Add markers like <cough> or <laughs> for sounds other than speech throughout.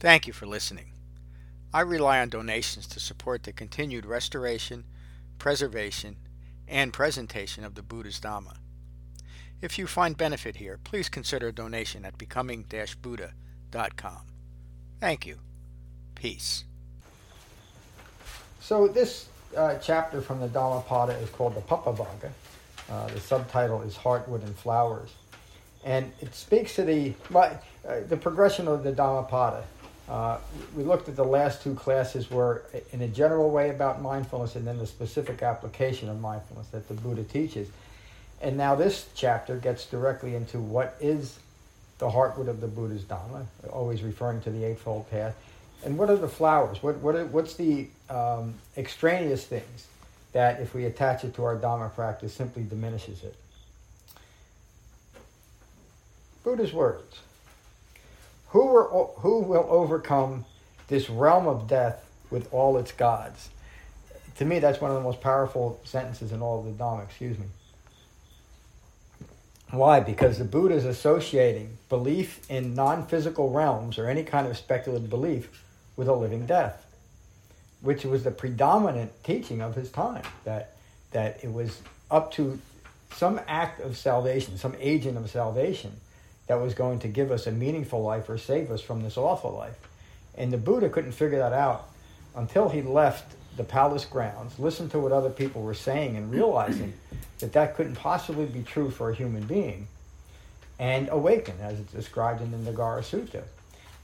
Thank you for listening. I rely on donations to support the continued restoration, preservation, and presentation of the Buddha's Dhamma. If you find benefit here, please consider a donation at becoming-buddha.com. Thank you. Peace. So this uh, chapter from the Dhammapada is called the Pupphavagga. Uh, the subtitle is Heartwood and Flowers. And it speaks to the, uh, the progression of the Dhammapada. Uh, we looked at the last two classes were in a general way about mindfulness and then the specific application of mindfulness that the Buddha teaches. And now this chapter gets directly into what is the heartwood of the Buddha's Dhamma, always referring to the Eightfold Path. And what are the flowers? What, what are, what's the um, extraneous things that, if we attach it to our Dhamma practice, simply diminishes it? Buddha's words. Who, who will overcome this realm of death with all its gods? To me, that's one of the most powerful sentences in all of the Dhamma, excuse me. Why? Because the Buddha is associating belief in non physical realms or any kind of speculative belief with a living death, which was the predominant teaching of his time, that, that it was up to some act of salvation, some agent of salvation that was going to give us a meaningful life or save us from this awful life. And the Buddha couldn't figure that out until he left the palace grounds, listened to what other people were saying, and realizing that that couldn't possibly be true for a human being, and awakened, as it's described in the Nagara Sutta.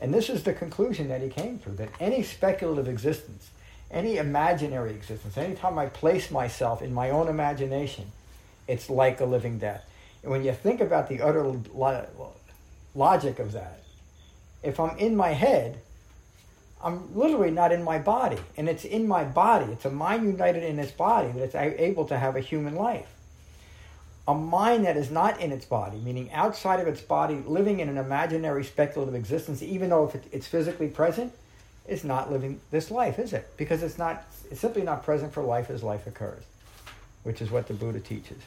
And this is the conclusion that he came to that any speculative existence, any imaginary existence, anytime I place myself in my own imagination, it's like a living death. And when you think about the utter lo- logic of that, if I'm in my head, I'm literally not in my body. And it's in my body. It's a mind united in its body that it's able to have a human life. A mind that is not in its body, meaning outside of its body, living in an imaginary speculative existence, even though if it's physically present, is not living this life, is it? Because it's not it's simply not present for life as life occurs, which is what the Buddha teaches.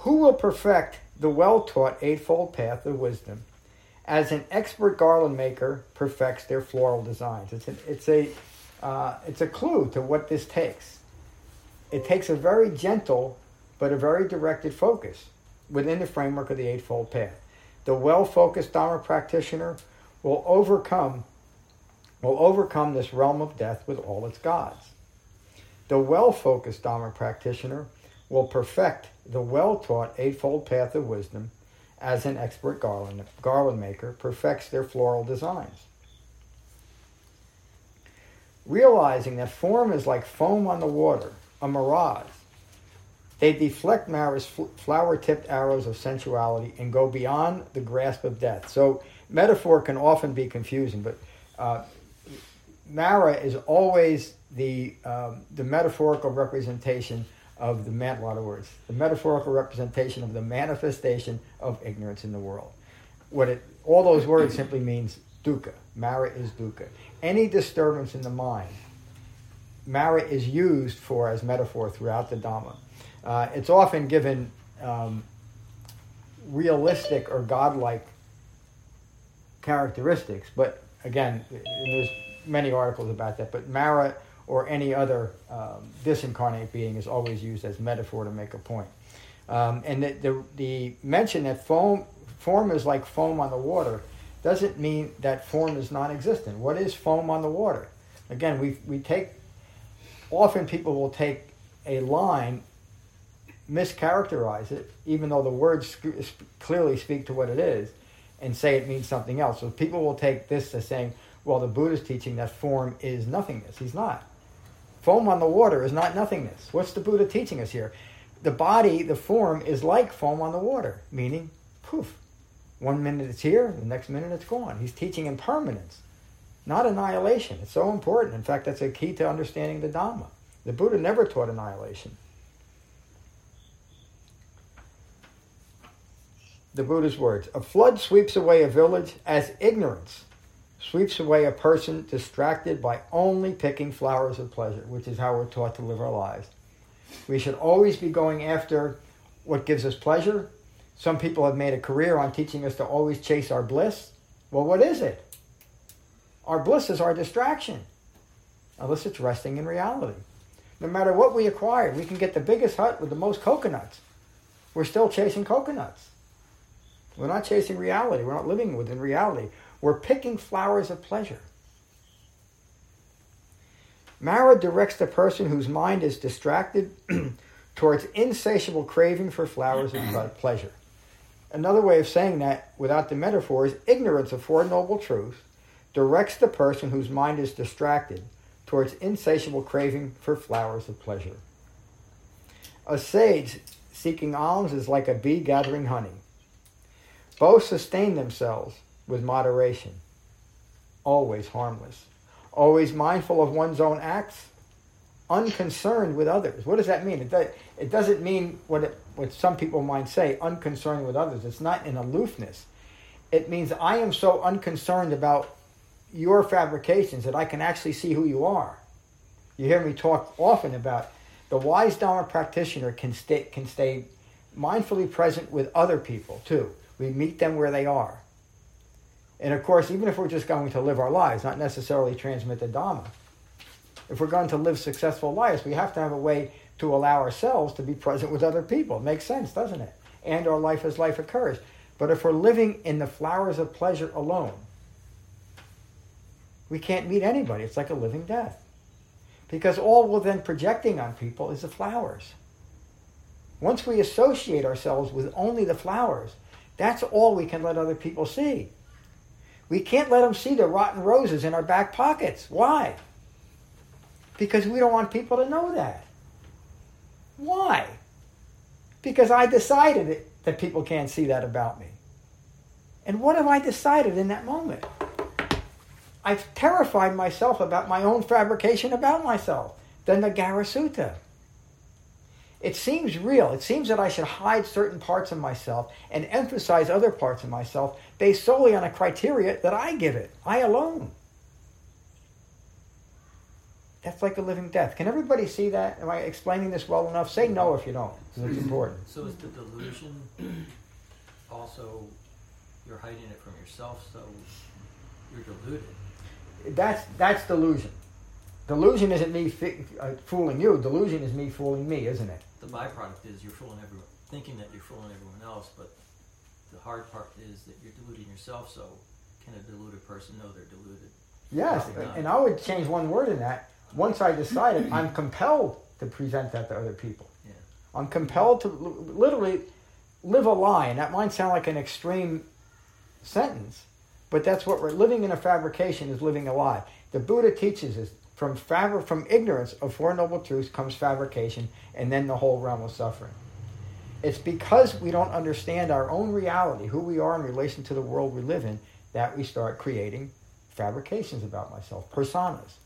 Who will perfect the well taught Eightfold Path of Wisdom as an expert garland maker perfects their floral designs? It's, an, it's, a, uh, it's a clue to what this takes. It takes a very gentle but a very directed focus within the framework of the Eightfold Path. The well focused Dharma practitioner will overcome will overcome this realm of death with all its gods. The well focused Dharma practitioner will perfect the well taught Eightfold Path of Wisdom as an expert garland, garland maker perfects their floral designs. Realizing that form is like foam on the water, a mirage, they deflect Mara's flower tipped arrows of sensuality and go beyond the grasp of death. So, metaphor can often be confusing, but uh, Mara is always the, um, the metaphorical representation of the man, a lot of words, the metaphorical representation of the manifestation of ignorance in the world. What it, all those words simply means dukkha. Mara is dukkha. Any disturbance in the mind, Mara is used for as metaphor throughout the Dhamma. Uh, it's often given um, realistic or godlike characteristics, but again, there's many articles about that. But Mara or any other um, disincarnate being is always used as metaphor to make a point. Um, and the, the, the, mention that foam, form is like foam on the water doesn't mean that form is non existent. What is foam on the water? Again, we, we take, often people will take a line mischaracterize it, even though the words clearly speak to what it is, and say it means something else. So people will take this as saying, well, the Buddha's teaching that form is nothingness. He's not. Foam on the water is not nothingness. What's the Buddha teaching us here? The body, the form, is like foam on the water, meaning poof. One minute it's here, the next minute it's gone. He's teaching impermanence, not annihilation. It's so important. In fact, that's a key to understanding the Dhamma. The Buddha never taught annihilation. the Buddha's words A flood sweeps away a village as ignorance sweeps away a person distracted by only picking flowers of pleasure, which is how we're taught to live our lives. We should always be going after what gives us pleasure. Some people have made a career on teaching us to always chase our bliss. Well, what is it? Our bliss is our distraction, unless it's resting in reality. No matter what we acquire, we can get the biggest hut with the most coconuts. We're still chasing coconuts. We're not chasing reality. We're not living within reality. We're picking flowers of pleasure. Mara directs the person whose mind is distracted <clears throat> towards insatiable craving for flowers of pleasure. Another way of saying that, without the metaphor, is ignorance of Four Noble Truths directs the person whose mind is distracted towards insatiable craving for flowers of pleasure. A sage seeking alms is like a bee gathering honey. Both sustain themselves with moderation, always harmless, always mindful of one's own acts, unconcerned with others. What does that mean? It, does, it doesn't mean what, it, what some people might say, unconcerned with others. It's not an aloofness. It means I am so unconcerned about your fabrications that I can actually see who you are. You hear me talk often about the wise Dharma practitioner can stay, can stay mindfully present with other people too. We meet them where they are. And of course, even if we're just going to live our lives, not necessarily transmit the Dharma, if we're going to live successful lives, we have to have a way to allow ourselves to be present with other people. It makes sense, doesn't it? And our life as life occurs. But if we're living in the flowers of pleasure alone, we can't meet anybody. It's like a living death. Because all we're then projecting on people is the flowers. Once we associate ourselves with only the flowers, that's all we can let other people see. We can't let them see the rotten roses in our back pockets. Why? Because we don't want people to know that. Why? Because I decided it, that people can't see that about me. And what have I decided in that moment? I've terrified myself about my own fabrication about myself. The Gara Sutta. It seems real. It seems that I should hide certain parts of myself and emphasize other parts of myself based solely on a criteria that I give it, I alone. That's like a living death. Can everybody see that? Am I explaining this well enough? Say no if you don't, because it's important. So is the delusion also you're hiding it from yourself, so you're deluded? That's that's delusion. Delusion isn't me fi- uh, fooling you. Delusion is me fooling me, isn't it? The byproduct is you're fooling everyone, thinking that you're fooling everyone else, but the hard part is that you're deluding yourself. So can a deluded person know they're deluded? Yes, and I would change one word in that. Once I decided, I'm compelled to present that to other people. Yeah. I'm compelled to literally live a lie, and that might sound like an extreme sentence, but that's what we're living in a fabrication is living a lie. The Buddha teaches us from fabri- from ignorance of four noble truths comes fabrication, and then the whole realm of suffering. It's because we don't understand our own reality, who we are in relation to the world we live in, that we start creating fabrications about myself, personas.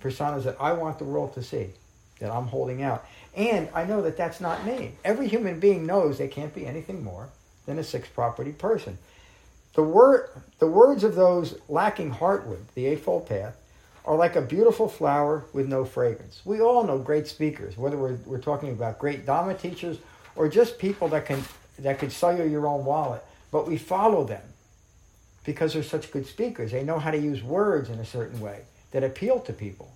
Personas that I want the world to see, that I'm holding out. And I know that that's not me. Every human being knows they can't be anything more than a six property person. The, word, the words of those lacking heartwood, the Eightfold Path, are like a beautiful flower with no fragrance. We all know great speakers, whether we're, we're talking about great Dhamma teachers or just people that can, that could sell you your own wallet, but we follow them because they're such good speakers. They know how to use words in a certain way that appeal to people.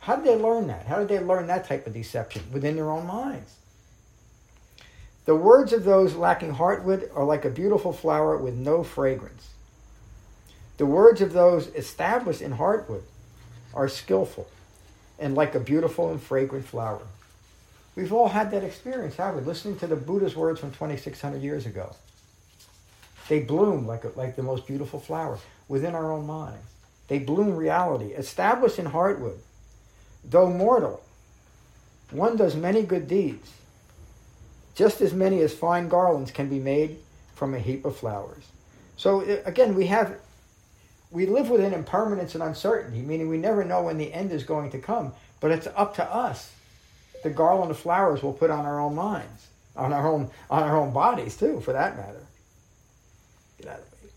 How did they learn that? How did they learn that type of deception within their own minds? The words of those lacking heartwood are like a beautiful flower with no fragrance. The words of those established in heartwood are skillful and like a beautiful and fragrant flower. We've all had that experience, haven't we? Listening to the Buddha's words from 2,600 years ago. They bloom like, a, like the most beautiful flower within our own minds. They bloom reality, established in heartwood. Though mortal, one does many good deeds. Just as many as fine garlands can be made from a heap of flowers. So uh, again, we have we live within impermanence and uncertainty, meaning we never know when the end is going to come. But it's up to us. The garland of flowers we'll put on our own minds, on our own on our own bodies too, for that matter. Get out of the way.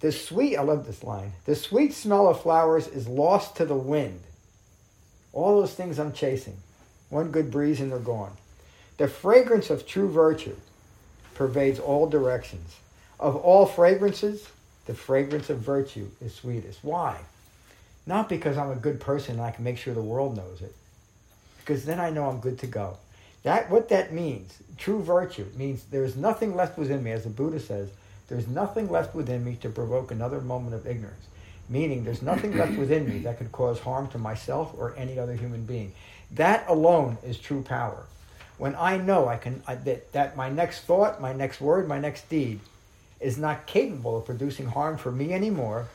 The sweet, I love this line. The sweet smell of flowers is lost to the wind. All those things I'm chasing. One good breeze and they're gone. The fragrance of true virtue pervades all directions. Of all fragrances, the fragrance of virtue is sweetest. Why? Not because I'm a good person and I can make sure the world knows it. Because then I know I'm good to go. That what that means, true virtue, means there is nothing left within me, as the Buddha says, there's nothing left within me to provoke another moment of ignorance. Meaning there's nothing left <clears throat> within me that could cause harm to myself or any other human being. That alone is true power. When I know I can I, that, that my next thought, my next word, my next deed is not capable of producing harm for me anymore,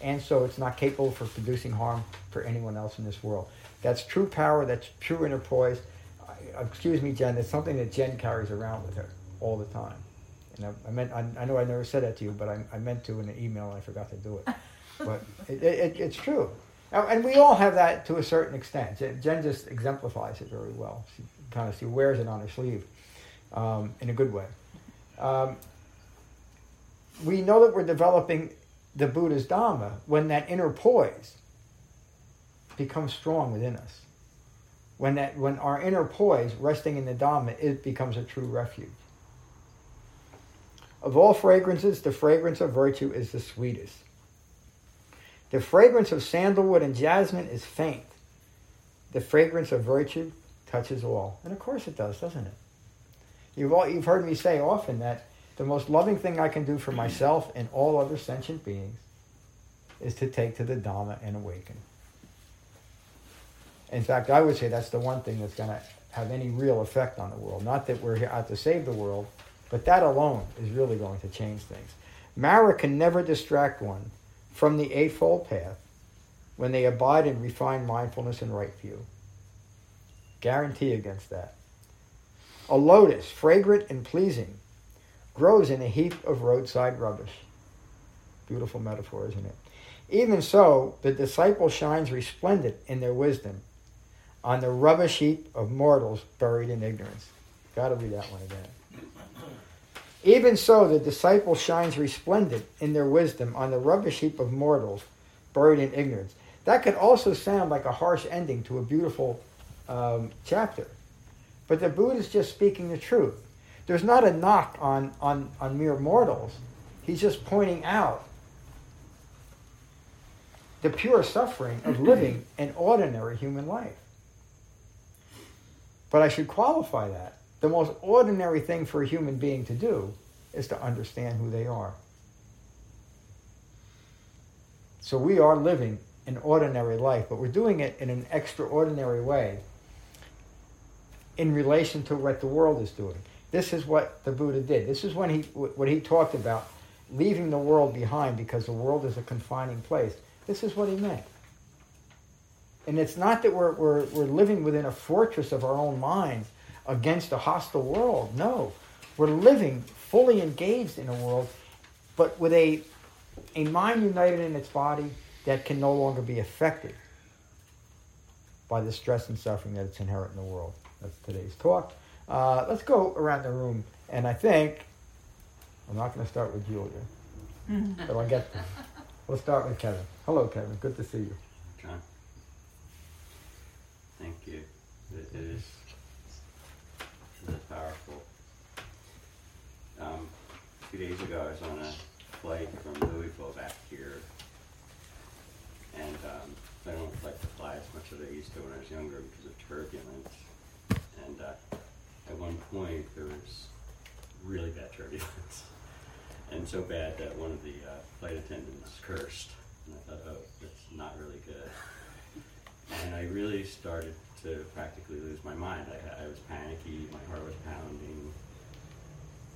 and so it's not capable for producing harm for anyone else in this world. That's true power. That's true inner poise. I, excuse me, Jen. It's something that Jen carries around with her all the time. And I, I meant I, I, know I never said that to you, but I, I meant to in the email. and I forgot to do it. <laughs> but it, it, it's true, and we all have that to a certain extent. Jen just exemplifies it very well. She kind of she wears it on her sleeve um, in a good way. Um, we know that we're developing the Buddha's Dhamma when that inner poise becomes strong within us. When, that, when our inner poise resting in the Dhamma, it becomes a true refuge. Of all fragrances, the fragrance of virtue is the sweetest. The fragrance of sandalwood and jasmine is faint. The fragrance of virtue touches all. And of course it does, doesn't it? You've, all, you've heard me say often that the most loving thing I can do for myself and all other sentient beings is to take to the Dhamma and awaken. In fact, I would say that's the one thing that's going to have any real effect on the world. Not that we're out to save the world, but that alone is really going to change things. Mara can never distract one from the Eightfold Path when they abide in refined mindfulness and right view. Guarantee against that. A lotus, fragrant and pleasing, grows in a heap of roadside rubbish. Beautiful metaphor, isn't it? Even so, the disciple shines resplendent in their wisdom on the rubbish heap of mortals buried in ignorance. Got to read that one again. Even so, the disciple shines resplendent in their wisdom on the rubbish heap of mortals buried in ignorance. That could also sound like a harsh ending to a beautiful um, chapter. But the Buddha is just speaking the truth. There's not a knock on, on, on mere mortals. He's just pointing out the pure suffering of living <clears throat> an ordinary human life. But I should qualify that. The most ordinary thing for a human being to do is to understand who they are. So we are living an ordinary life, but we're doing it in an extraordinary way in relation to what the world is doing. This is what the Buddha did. This is when he what he talked about leaving the world behind because the world is a confining place. This is what he meant. And it's not that we're, we're, we're living within a fortress of our own minds against a hostile world. No. We're living fully engaged in a world, but with a, a mind united in its body that can no longer be affected by the stress and suffering that is inherent in the world. That's today's talk. Uh, let's go around the room, and I think I'm not going to start with Julia, mm-hmm. but I'll get there. We'll start with Kevin. Hello, Kevin. Good to see you. John. Thank you. it, it is it is powerful. Um, a few days ago, I was on a flight from Louisville back here, and um, I don't like to fly as much as I used to when I was younger because of turbulence. At one point, there was really bad turbulence, <laughs> and so bad that one of the uh, flight attendants cursed. And I thought, oh, that's not really good. And I really started to practically lose my mind. I, I was panicky, my heart was pounding,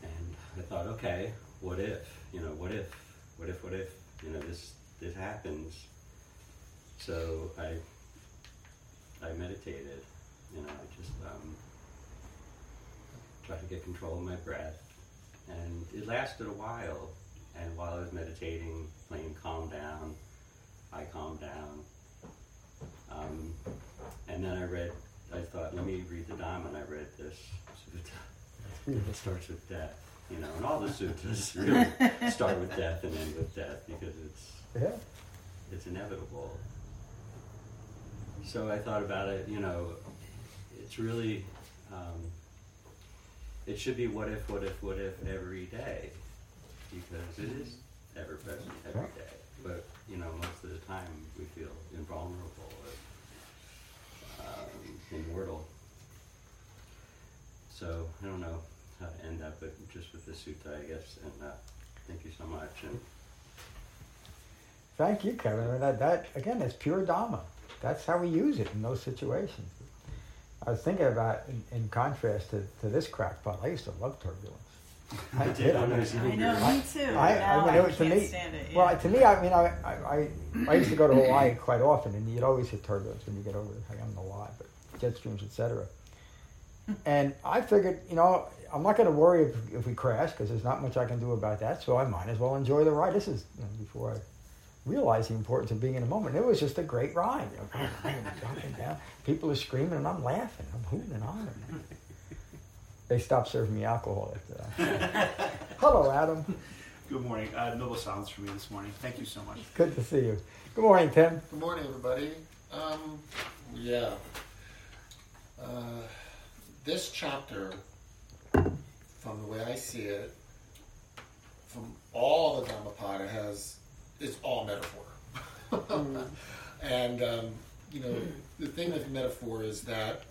and I thought, okay, what if? You know, what if? What if? What if? You know, this this happens. So I I meditated. You know, I just um, tried to get control of my breath, and it lasted a while. And while I was meditating, playing calm down, I calmed down. Um, and then I read, I thought, let me read the Dhamma, and I read this <laughs> It starts with death, you know, and all the sutras <laughs> really start with death and end with death because it's yeah. it's inevitable. So I thought about it, you know, it's really um, it should be what if, what if, what if every day, because it is ever present every day. But you know, most of the time we feel invulnerable, or, um, immortal. So I don't know how to end that, but just with the sutta, I guess. And uh, thank you so much. And Thank you, Kevin. That, that again, is pure Dhamma. That's how we use it in those situations. I was thinking about, in, in contrast to, to this crackpot, I used to love turbulence. I <laughs> did did. I mean, I know, me too. I, now I mean, I it was to can't me. stand it. Well, to me, I mean, I, I, I, I used to go to Hawaii quite often, and you'd always hit turbulence when you get over. I don't know why, but jet streams, etc. <laughs> And I figured, you know, I'm not going to worry if, if we crash because there's not much I can do about that. So I might as well enjoy the ride. This is you know, before I realized the importance of being in the moment. It was just a great ride. You know, jumping down. People are screaming, and I'm laughing. I'm hooting and hollering. They stopped serving me alcohol after that. Hello, Adam. Good morning. Uh, noble silence for me this morning. Thank you so much. Good to see you. Good morning, Tim. Good morning, everybody. Um, yeah. Uh, this chapter, from the way I see it, from all the Dhammapada has, it's all metaphor. <laughs> and, um, you know, the thing with metaphor is that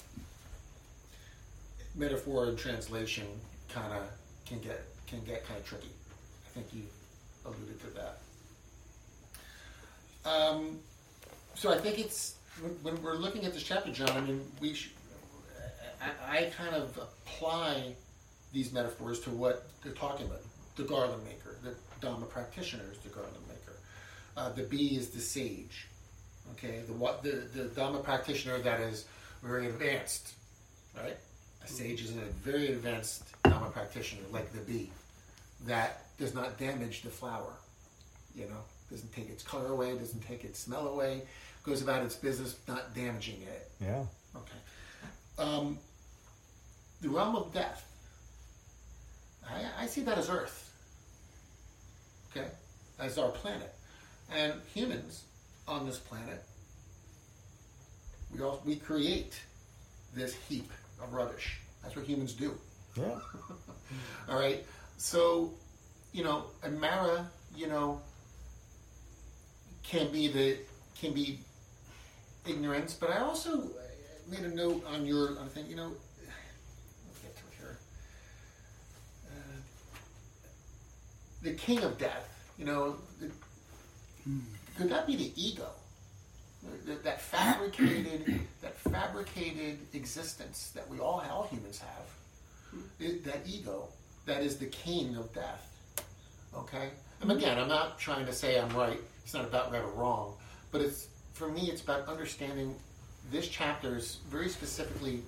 metaphor and translation kind of can get can get kind of tricky. I think you alluded to that. Um, so I think it's when, we're looking at this chapter, John. I mean, we sh- I, I kind of apply these metaphors to what they're talking about. The garland maker, the Dharma practitioners, the garland maker. Uh, the bee is the sage. Okay, the what the the Dhamma practitioner that is very advanced, right? A sage is a very advanced Dhamma practitioner, like the bee, that does not damage the flower. You know, doesn't take its color away, doesn't take its smell away, goes about its business, not damaging it. Yeah. Okay. Um, the realm of death. I, I see that as Earth. Okay, as our planet, and humans on this planet. We all we create this heap of rubbish. That's what humans do. Yeah. <laughs> All right. So, you know, and Mara, you know, can be the can be ignorance, but I also made a note on your on thing. You know, let's get to it here. Uh, the king of death. You know, the, could that be the ego? That, that fabricated <clears throat> that fabricated existence that we all all humans have it, that ego that is the king of death. Okay? And again, I'm not trying to say I'm right. It's not about right or wrong. But it's for me, it's about understanding this chapter is very specifically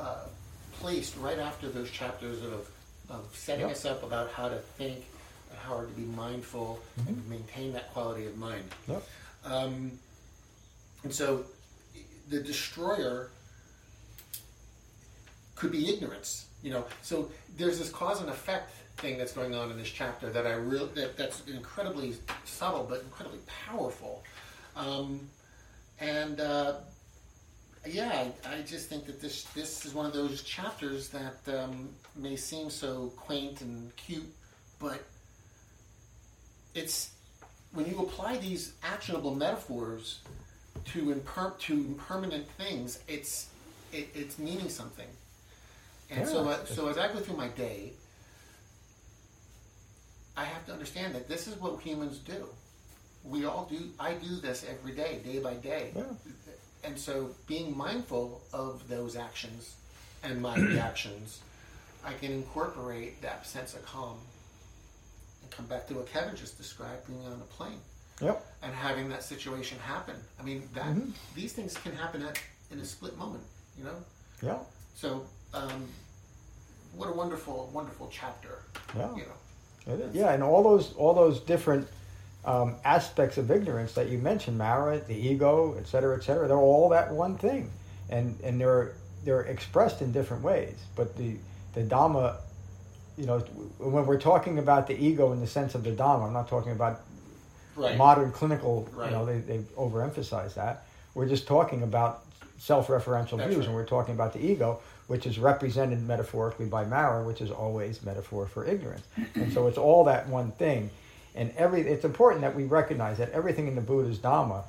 uh, placed right after those chapters of, of setting Yep. us up about how to think, how to be mindful, and maintain that quality of mind. Yep. Um, and so the destroyer could be ignorance, you know. So there's this cause and effect thing that's going on in this chapter that I really that, that's incredibly subtle but incredibly powerful. Um, and uh, yeah, I, I just think that this this is one of those chapters that um, may seem so quaint and cute, but it's when you apply these actionable metaphors to imper- to impermanent things, it's it, it's meaning something. And so, uh, so as I go through my day, I have to understand that this is what humans do. We all do. I do this every day, day by day. Yeah. And so, being mindful of those actions and my <clears throat> reactions, I can incorporate that sense of calm and come back to what Kevin just described, being on a plane Yep. and having that situation happen. I mean, that Mhm. these things can happen at, in a split moment, you know. Yeah. So, um, what a wonderful, wonderful chapter. Yeah. You know, It is. Yeah, and all those all those different um, aspects of ignorance that you mentioned, Mara, the ego, et cetera, et cetera, they're all that one thing, and and they're they're expressed in different ways. But the the Dhamma, you know, when we're talking about the ego in the sense of the Dhamma, I'm not talking about right? modern clinical. Right. You know, they they overemphasize that. We're just talking about self-referential views, right. and we're talking about the ego, which is represented metaphorically by Mara, which is always metaphor for ignorance. And so it's all that one thing. And every it's important that we recognize that everything in the Buddha's Dhamma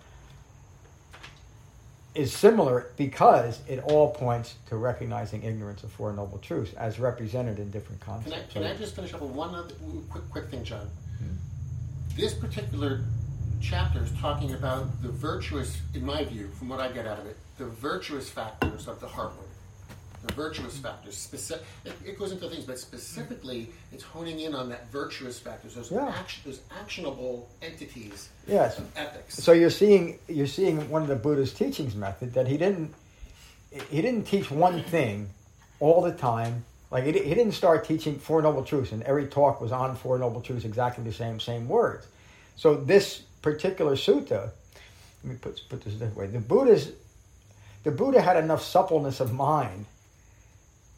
is similar because it all points to recognizing ignorance of Four Noble Truths as represented in different Can I, can I just finish up with one other quick, quick thing, John? Hmm. This particular chapter is talking about the virtuous, in my view, from what I get out of it, the virtuous factors of the heartwood. The virtuous factors. Specific, it, it goes into things, but specifically, it's honing in on that virtuous factors, those, Yeah. action, those actionable entities Yes. ethics. So you're seeing you're seeing one of the Buddha's teachings method that he didn't he didn't teach one thing all the time. Like he, he didn't start teaching Four Noble Truths, and every talk was on Four Noble Truths, exactly the same same words. So this particular sutta, let me put put this this way: the Buddha's the Buddha had enough suppleness of mind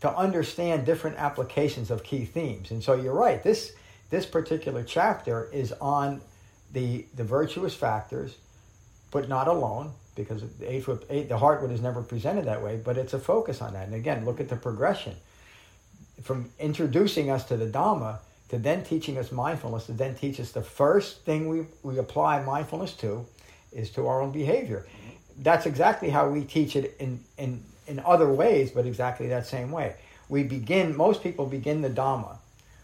to understand different applications of key themes. And so you're right. This this particular chapter is on the the virtuous factors, but not alone, because the eight eight the heartwood is never presented that way. But it's a focus on that. And again, look at the progression from introducing us to the Dhamma to then teaching us mindfulness to then teach us the first thing we, we apply mindfulness to is to our own behavior. That's exactly how we teach it in, in, in other ways, but exactly that same way. We begin, most people begin the Dhamma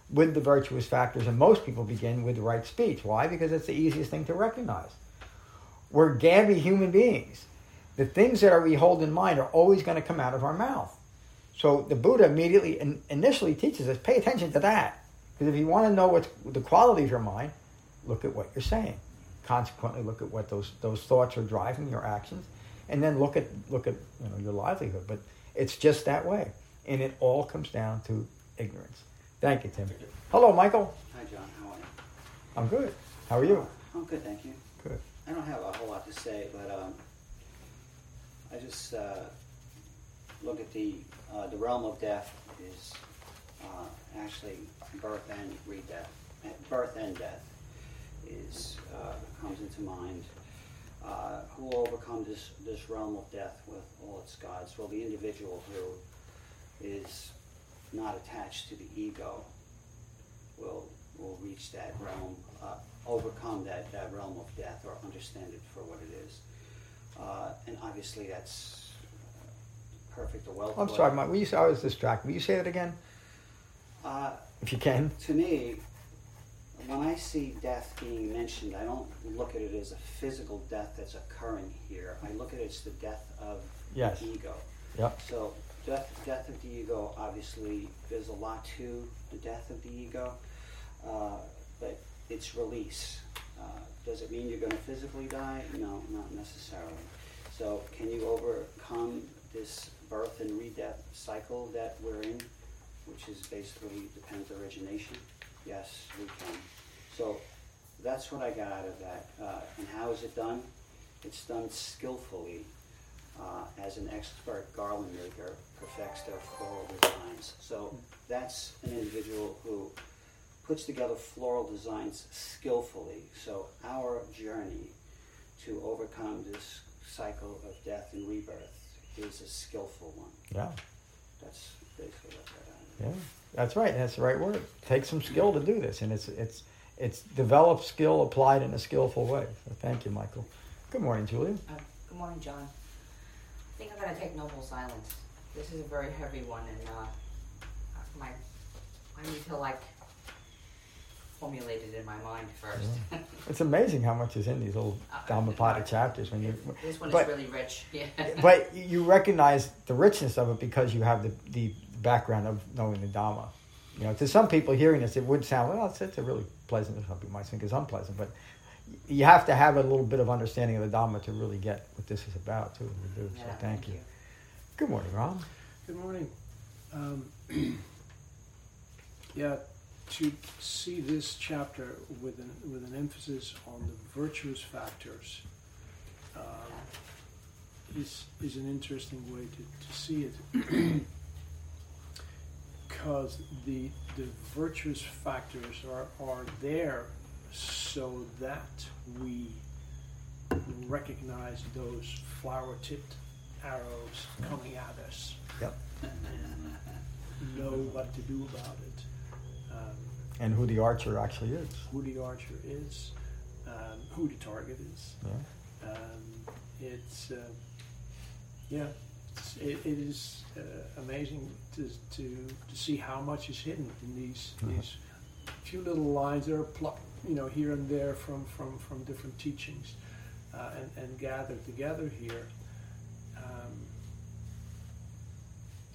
with the virtuous factors, and most people begin with the right speech. Why? Because it's the easiest thing to recognize. We're gabby human beings. The things that are we hold in mind are always going to come out of our mouth. So the Buddha immediately in, initially teaches us pay attention to that. Because if you want to know what's the quality of your mind, look at what you're saying. Consequently, look at what those those thoughts are driving your actions, and then look at look at you know your livelihood. But it's just that way, and it all comes down to ignorance. Thank you, Tim. Hello, Michael. Hi, John. How are you? I'm good. How are you? I'm good, thank you. Good. I don't have a whole lot to say, but um, I just uh, look at the uh, the realm of death is uh, actually birth and re-death, birth and death is uh, comes into mind. Uh, who will overcome this this realm of death with all its gods? Well, the individual who is not attached to the ego will will reach that realm, uh, overcome that, that realm of death, or understand it for what it is. Uh, and obviously, that's perfect or well. I'm sorry, Mike. Will you, say- I was distracted. Will you say that again, Uh, if you can? to me, when I see death being mentioned, I don't look at it as a physical death that's occurring here. I look at it as the death of Yes. the ego. Yep. So death, death of the ego, obviously, there's a lot to the death of the ego, uh, but it's release. Uh, does it mean you're going to physically die? No, not necessarily. So can you overcome this birth and re-death cycle that we're in, which is basically depends origination? Yes, we can. So that's what I got out of that. Uh, and how is it done? It's done skillfully uh, as an expert garland maker perfects their floral designs. So that's an individual who puts together floral designs skillfully. So our journey to overcome this cycle of death and rebirth is a skillful one. Yeah. That's basically what I got out of it. Yeah, that's right. That's the right word. takes some skill to do this, and it's it's it's developed skill applied in a skillful way. So thank you, Michael. Good morning, Julia. Uh, good morning, John. I think I'm going to take noble silence. This is a very heavy one, and uh, my I need to like formulate it in my mind first. <laughs> It's amazing how much is in these little Uh, Dhammapada chapters when you. this one but- is really rich. Yeah. <laughs> But you recognize the richness of it because you have the the background of knowing the Dhamma. You know, to some people hearing this, it would sound well. It's, it's a really pleasant. Some people might think it's unpleasant, but you have to have a little bit of understanding of the Dhamma to really get what this is about, too. To do. So Yeah, thank, you. Good morning, Ron. Good morning. Um, <clears throat> yeah, to see this chapter with an, with an emphasis on the virtuous factors um, is, is an interesting way to, to see it. <clears throat> Because the, the virtuous factors are, are there so that we recognize those flower tipped arrows coming at us. Yep. And know what to do about it. Um, And who the archer actually is. who the archer is, um, who the target is. Yeah. Um, it's uh, yeah, it's, it, it is uh, amazing to, to to see how much is hidden in these Mhm. these few little lines that are plucked, you know, here and there from from from different teachings, uh, and and gathered together here. Um,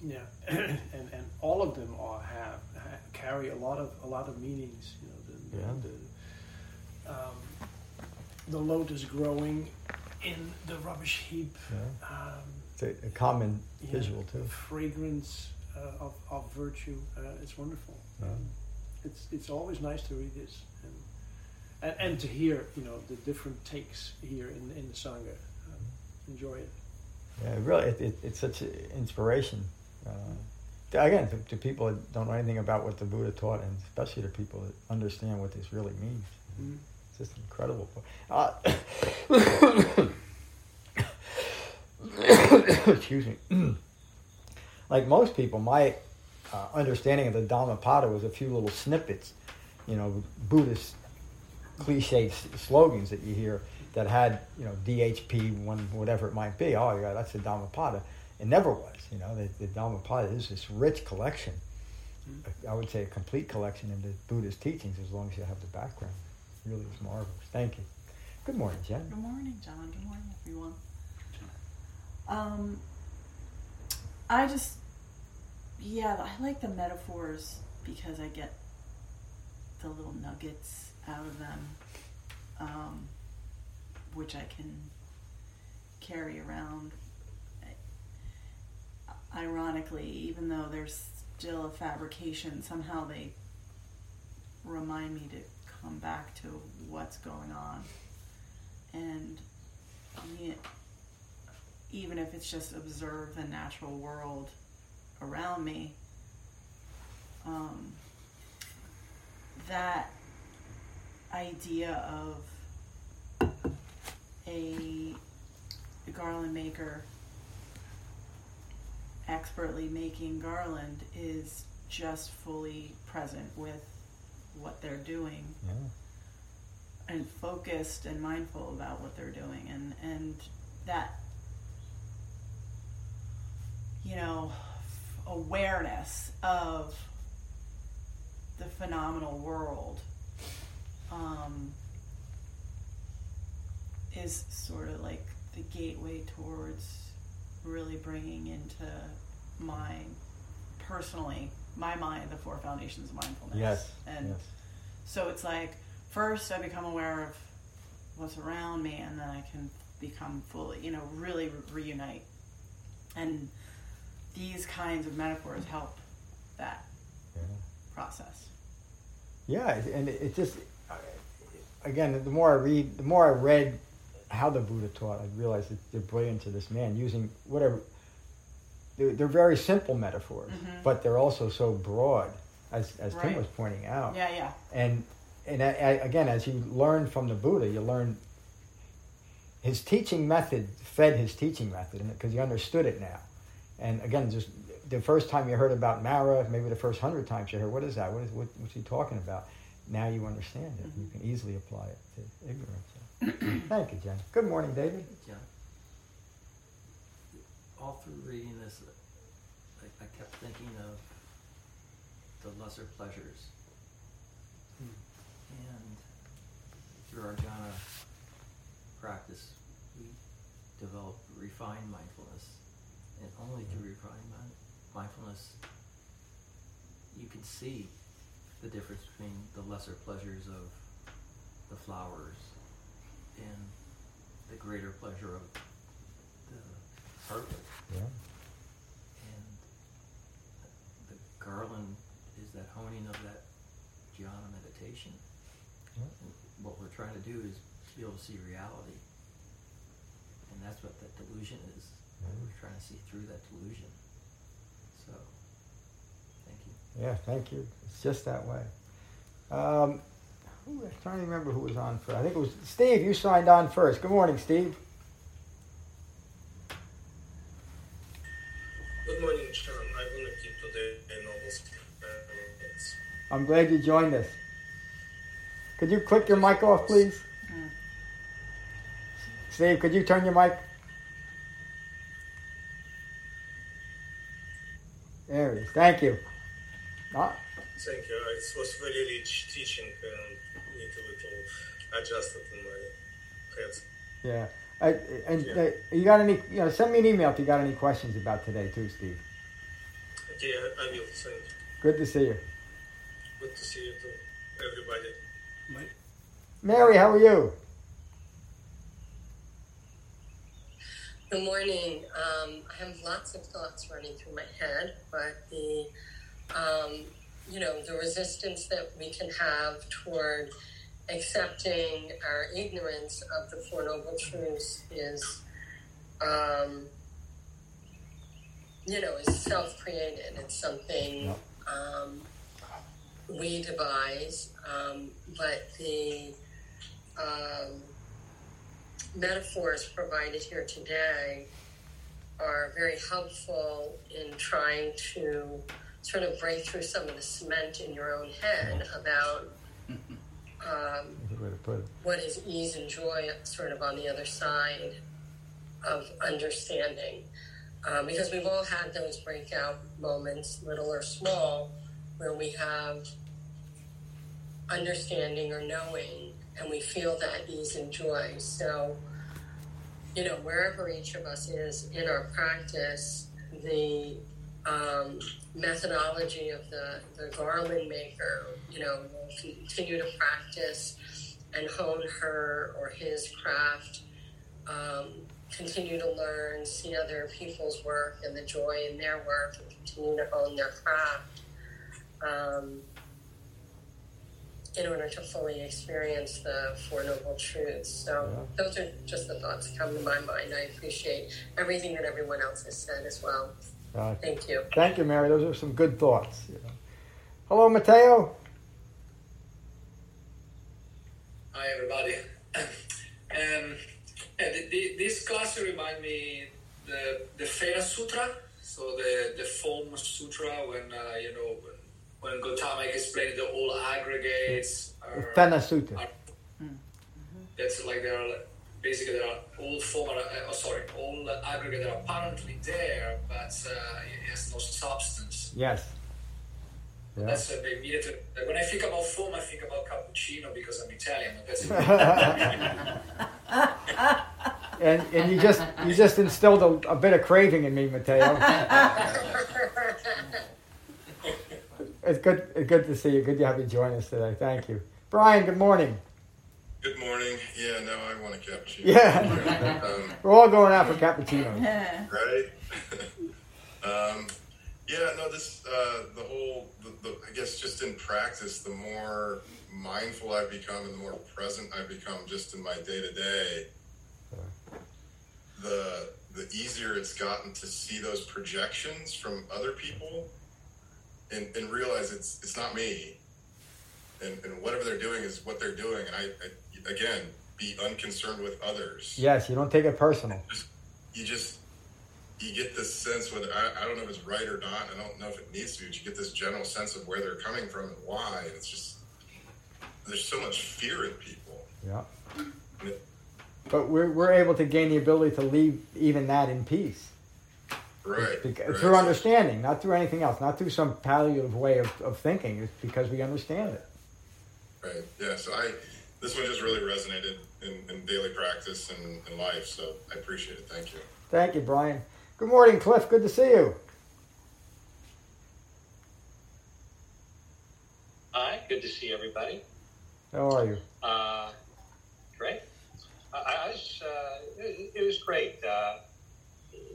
yeah, <clears throat> and and all of them are have, ha carry a lot of a lot of meanings. You know, the, Yeah. the, um, the lotus growing in the rubbish heap. Yeah. Um, It's a, a common yeah, visual the too. fragrance uh, of, of virtue. Uh, it's wonderful. Yeah. Um, it's it's always nice to read this and, and and to hear you know the different takes here in in the sangha. Um, enjoy it. Yeah, really, it, it, it's such an inspiration. Uh, again, to, to people that don't know anything about what the Buddha taught, and especially to people that understand what this really means. Mm. It's just incredible. Uh, <coughs> excuse me. <coughs> like most people, my uh, understanding of the Dhammapada was a few little snippets, you know, Buddhist cliche s- slogans that you hear that had, you know, DHP, one, whatever it might be. Oh, yeah, that's the Dhammapada. It never was, you know. The, the Dhammapada is this rich collection. I would say a complete collection of the Buddhist teachings as long as you have the background. It really is marvelous. Thank you. Good morning, Jen. Good morning, John. Good morning, everyone. Um, I just, yeah, I like the metaphors because I get the little nuggets out of them, um, which I can carry around. Ironically, even though there's still a fabrication, somehow they remind me to come back to what's going on. And even if it's just observe the natural world around me, um, that idea of a garland maker expertly making garland is just fully present with what they're doing Yeah. and focused and mindful about what they're doing and and that you know awareness of the phenomenal world um, is sort of like the gateway towards really bringing into my personally my mind the four foundations of mindfulness Yes. and yes. so it's like first I become aware of what's around me, and then I can become fully, you know, really re- reunite. And these kinds of metaphors help that Yeah. process. Yeah, and it it just uh, again, the more I read, the more I read how the Buddha taught, I realized that the brilliance of this man using whatever. They're, they're very simple metaphors, Mhm. but they're also so broad, as as Tim was pointing out. Yeah, yeah. And and I, I, again, as you learn from the Buddha, you learn his teaching method fed his teaching method, because you understood it now. And again, just the first time you heard about Mara, maybe the first hundred times you heard, what is that? What is what, what's he talking about? Now you understand it. You can easily apply it to ignorance. Thank you, Jen. Good morning, David. Yeah. All through reading this, uh, I, I kept thinking of the lesser pleasures. Hmm. And through our jhana practice, we develop refined mindfulness. And only hmm. through refined mind- mindfulness, you can see the difference between the lesser pleasures of the flowers and the greater pleasure of the harvest. Yeah. And the garland is that honing of that jhana meditation. Yeah. What we're trying to do is to be able to see reality. And that's what that delusion is. We're trying to see through that delusion. So, thank you. Yeah, thank you. It's just that way. Um, I'm trying to remember who was on first. I think it was Steve. You signed on first. Good morning, Steve. Good morning, John. I'm glad you joined us. Could you click your mic off, please? Mm. Steve, could you turn your mic? There. Thank you. Ah. Thank you. It was very rich teaching. Um, little adjusted in my head. yeah. I, and uh, you got any? You know, send me an email if you got any questions about today too, Steve. Okay, I, I will. Thank you. Good to see you, Good to see you too, everybody. My, Mary. How are you? Good morning. Um, I have lots of thoughts running through my head, but the, um, you know, the resistance that we can have toward accepting our ignorance of the Four Noble Truths is, um, you know, is self-created. It's something um, we devise, um, but the um, metaphors provided here today are very helpful in trying to sort of break through some of the cement in your own head about um, way to put it. what is ease and joy sort of on the other side of understanding. Um, because we've all had those breakout moments, little or small, where we have understanding or knowing and we feel that ease and joy. So, you know, wherever each of us is in our practice, the um, methodology of the, the garland maker, you know, will continue to practice and hone her or his craft, um, continue to learn, see other people's work and the joy in their work, and continue to hone their craft um, in order to fully experience the Four Noble Truths. So, those are just the thoughts that come to my mind. I appreciate everything that everyone else has said as well. Uh, Thank you. thank you, Mary. Those are some good thoughts. you know. Hello, Mateo. Hi, everybody. <clears throat> um, yeah, the, the, this class remind me the the Fera Sutra, so the the Form Sutra when uh, you know when, when Gautama explained the all aggregates. Are, Phena Sutta. are- that's like there are like- basically there are all form uh, oh, sorry all aggregate that are apparently there, but uh, it has no substance. Yes. Yeah. That's uh, immediately when I think about form, I think about cappuccino because I'm Italian. That's <laughs> and and you just you just instilled a, a bit of craving in me, Mateo. <laughs> It's good it's good to see you. Good to have you join us today. Thank you, Brian. Good morning. Good morning. Yeah, no, I want a cappuccino. Yeah. <laughs> um, We're all going out for cappuccinos. <laughs> right? <laughs> um, yeah, no, this, uh, the whole, the, the, I guess just in practice, the more mindful I've become and the more present I've become just in my day to day, the the easier it's gotten to see those projections from other people and, and realize it's it's not me. And, and whatever they're doing is what they're doing. And I, I again, be unconcerned with others Yes, you don't take it personal. you just you get this sense whether I, I don't know if it's right or not i don't know if it needs to but you get this general sense of where they're coming from and why and it's just there's so much fear in people Yeah. It- But we're, we're able to gain the ability to leave even that in peace. right, Beca- right. Through understanding, not through anything else, not through some palliative way of, of thinking. It's because we understand it. right yeah so i this one just really resonated in, in daily practice and in life so i appreciate it thank you Thank you, Brian. Good morning, Cliff. Good to see you. Hi, good to see everybody. How are you? Uh, great. I, I was, uh, it, it was great. Uh,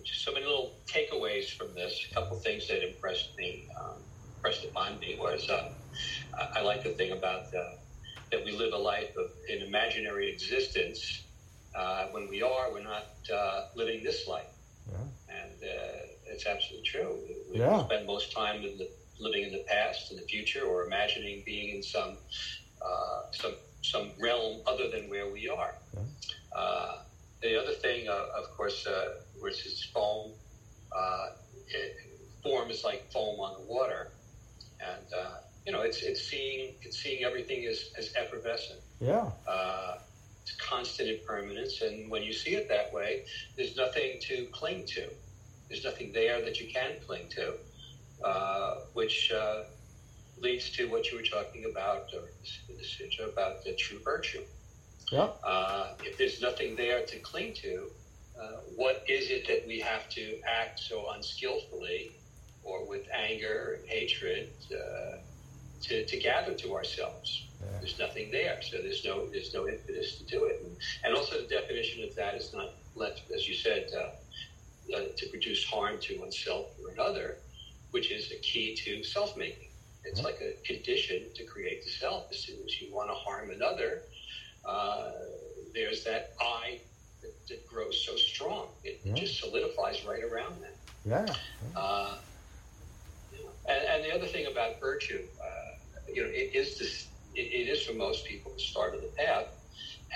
just so many little takeaways from this. A couple things that impressed me, um, impressed upon me was uh, I, I like the thing about uh, that we live a life of an imaginary existence. Uh, when we are, we're not uh, living this life. And uh, it's absolutely true. We Yeah. spend most time in the, living in the past, in the future, or imagining being in some uh, some some realm other than where we are. Uh, the other thing, uh, of course, uh, which is foam. Uh, it, form is like foam on the water, and uh, you know, it's it's seeing it's seeing everything as, as effervescent. Yeah. Uh, it's constant impermanence, and when you see it that way, there's nothing to cling to. There's nothing there that you can cling to, uh, which uh, leads to what you were talking about, or the sutra about the true virtue. Yeah. Uh, if there's nothing there to cling to, uh, what is it that we have to act so unskillfully or with anger and hatred uh, to, to gather to ourselves? Yeah. There's nothing there, so there's no there's no impetus to do it. And, and also the definition of that is not let, as you said, uh, uh, to produce harm to oneself or another, which is a key to self-making. It's like a condition to create the self. As soon as you want to harm another, uh, there's that I that, that, grows so strong. It Yeah. just solidifies right around that. Yeah. Uh, and, and the other thing about virtue, you know, it is this. It, it is for most people the start of the path.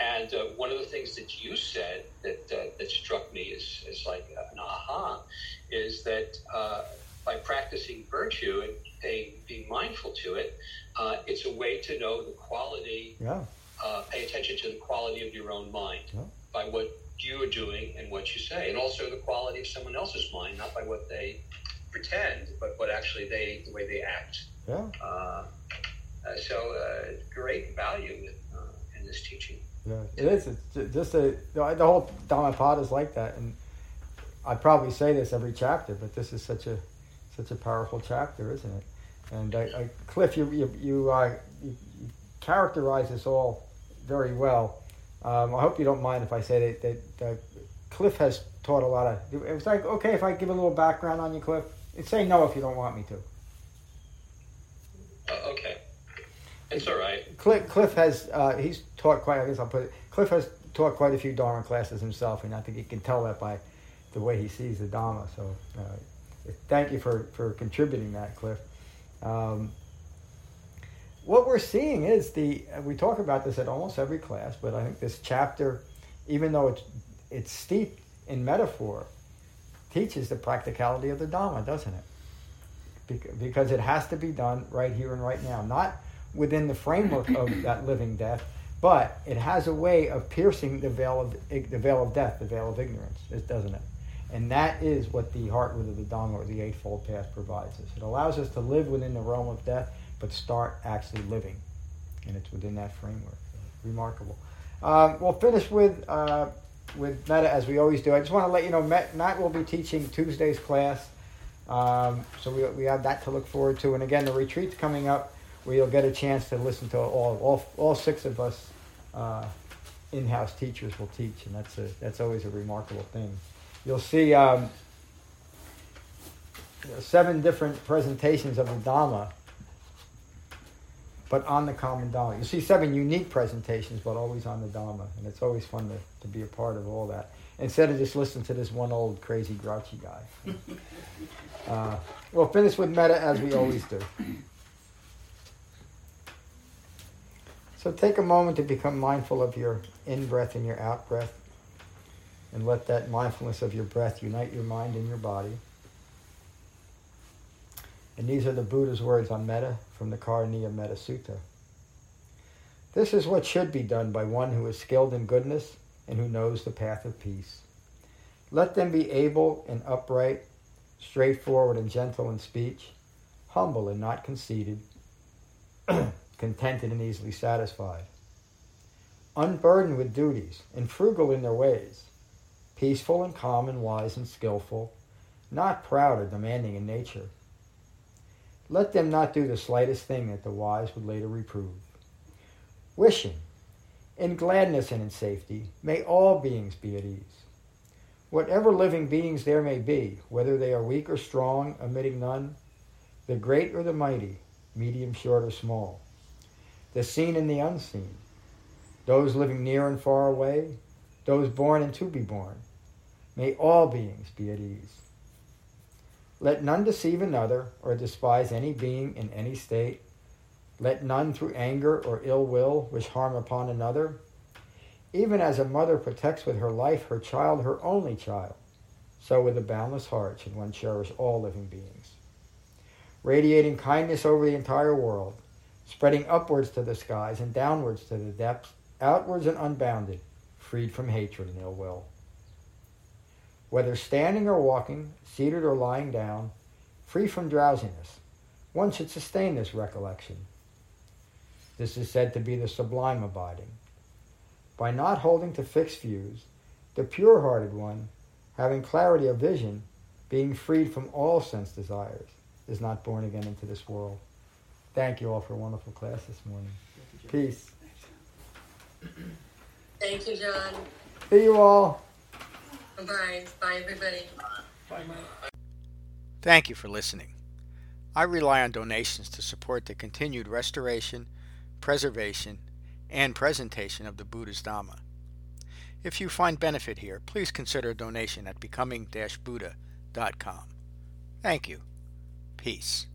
And uh, one of the things that you said that uh, that struck me as, as like an aha is that uh, by practicing virtue and paying, being mindful to it, uh, it's a way to know the quality Yeah. uh, pay attention to the quality of your own mind Yeah. by what you are doing and what you say, and also the quality of someone else's mind, not by what they pretend, but what actually they, the way they act. Yeah. Uh, so, uh, great value in, uh, in this teaching. Yeah, it is. It's just a the the whole Dhammapada is like that, and I probably say this every chapter, but this is such a such a powerful chapter, isn't it? And I, I, Cliff, you you you, uh, you characterize this all very well. Um, I hope you don't mind if I say that, that Cliff has taught a lot of. It was like okay if I give a little background on you, Cliff. Say no if you don't want me to. Uh, okay. It's all right. Cliff, Cliff has uh, he's taught quite. I guess I'll put it. Cliff has taught quite a few Dharma classes himself, and I think you can tell that by the way he sees the Dharma. So, uh, thank you for for contributing that, Cliff. Um, what we're seeing is the we talk about this at almost every class, but I think this chapter, even though it's it's steeped in metaphor, teaches the practicality of the Dhamma, doesn't it? Because it has to be done right here and right now, not within the framework of <clears throat> that living death, but it has a way of piercing the veil of the veil of death, the veil of ignorance, it- doesn't it? And that is what the heartwood of the Dhamma or the Eightfold Path provides us. It allows us to live within the realm of death, but start actually living, and it's within that framework. Remarkable. Um, we'll finish with uh, with Metta as we always do. I just want to let you know Matt, Matt will be teaching Tuesday's class, um, so we, we have that to look forward to. And again, the retreat's coming up where you'll get a chance to listen to all all, all six of us uh, in-house teachers will teach, and that's a that's always a remarkable thing. You'll see um, seven different presentations of the Dhamma, but on the common Dhamma. You see seven unique presentations, but always on the Dhamma, and it's always fun to, to be a part of all that. Instead of just listening to this one old crazy grouchy guy. <laughs> Uh, we'll finish with metta as we always do. So take a moment to become mindful of your in breath and your out breath, and let that mindfulness of your breath unite your mind and your body. And these are the Buddha's words on metta from the Karaniya Metta Sutta. This is what should be done by one who is skilled in goodness and who knows the path of peace. Let them be able and upright, straightforward and gentle in speech, humble and not conceited, <clears throat> contented and easily satisfied, unburdened with duties and frugal in their ways, peaceful and calm and wise and skillful, not proud or demanding in nature. Let them not do the slightest thing that the wise would later reprove. Wishing, in gladness and in safety, may all beings be at ease. Whatever living beings there may be, whether they are weak or strong, omitting none, the great or the mighty, medium, short, or small, the seen and the unseen, those living near and far away, those born and to be born, may all beings be at ease. Let none deceive another or despise any being in any state. Let none through anger or ill will wish harm upon another. Even as a mother protects with her life her child, her only child, so with a boundless heart should one cherish all living beings. Radiating kindness over the entire world, spreading upwards to the skies and downwards to the depths, outwards and unbounded, freed from hatred and ill will. Whether standing or walking, seated or lying down, free from drowsiness, one should sustain this recollection. This is said to be the sublime abiding. By not holding to fixed views, the pure hearted one, having clarity of vision, being freed from all sense desires, is not born again into this world. Thank you all for a wonderful class this morning. Peace. Thank you, John. See you all. Bye. Bye, everybody. Bye, Mike. Thank you for listening. I rely on donations to support the continued restoration, preservation, and presentation of the Buddha's Dhamma. If you find benefit here, please consider a donation at becoming-buddha.com. Thank you. Peace.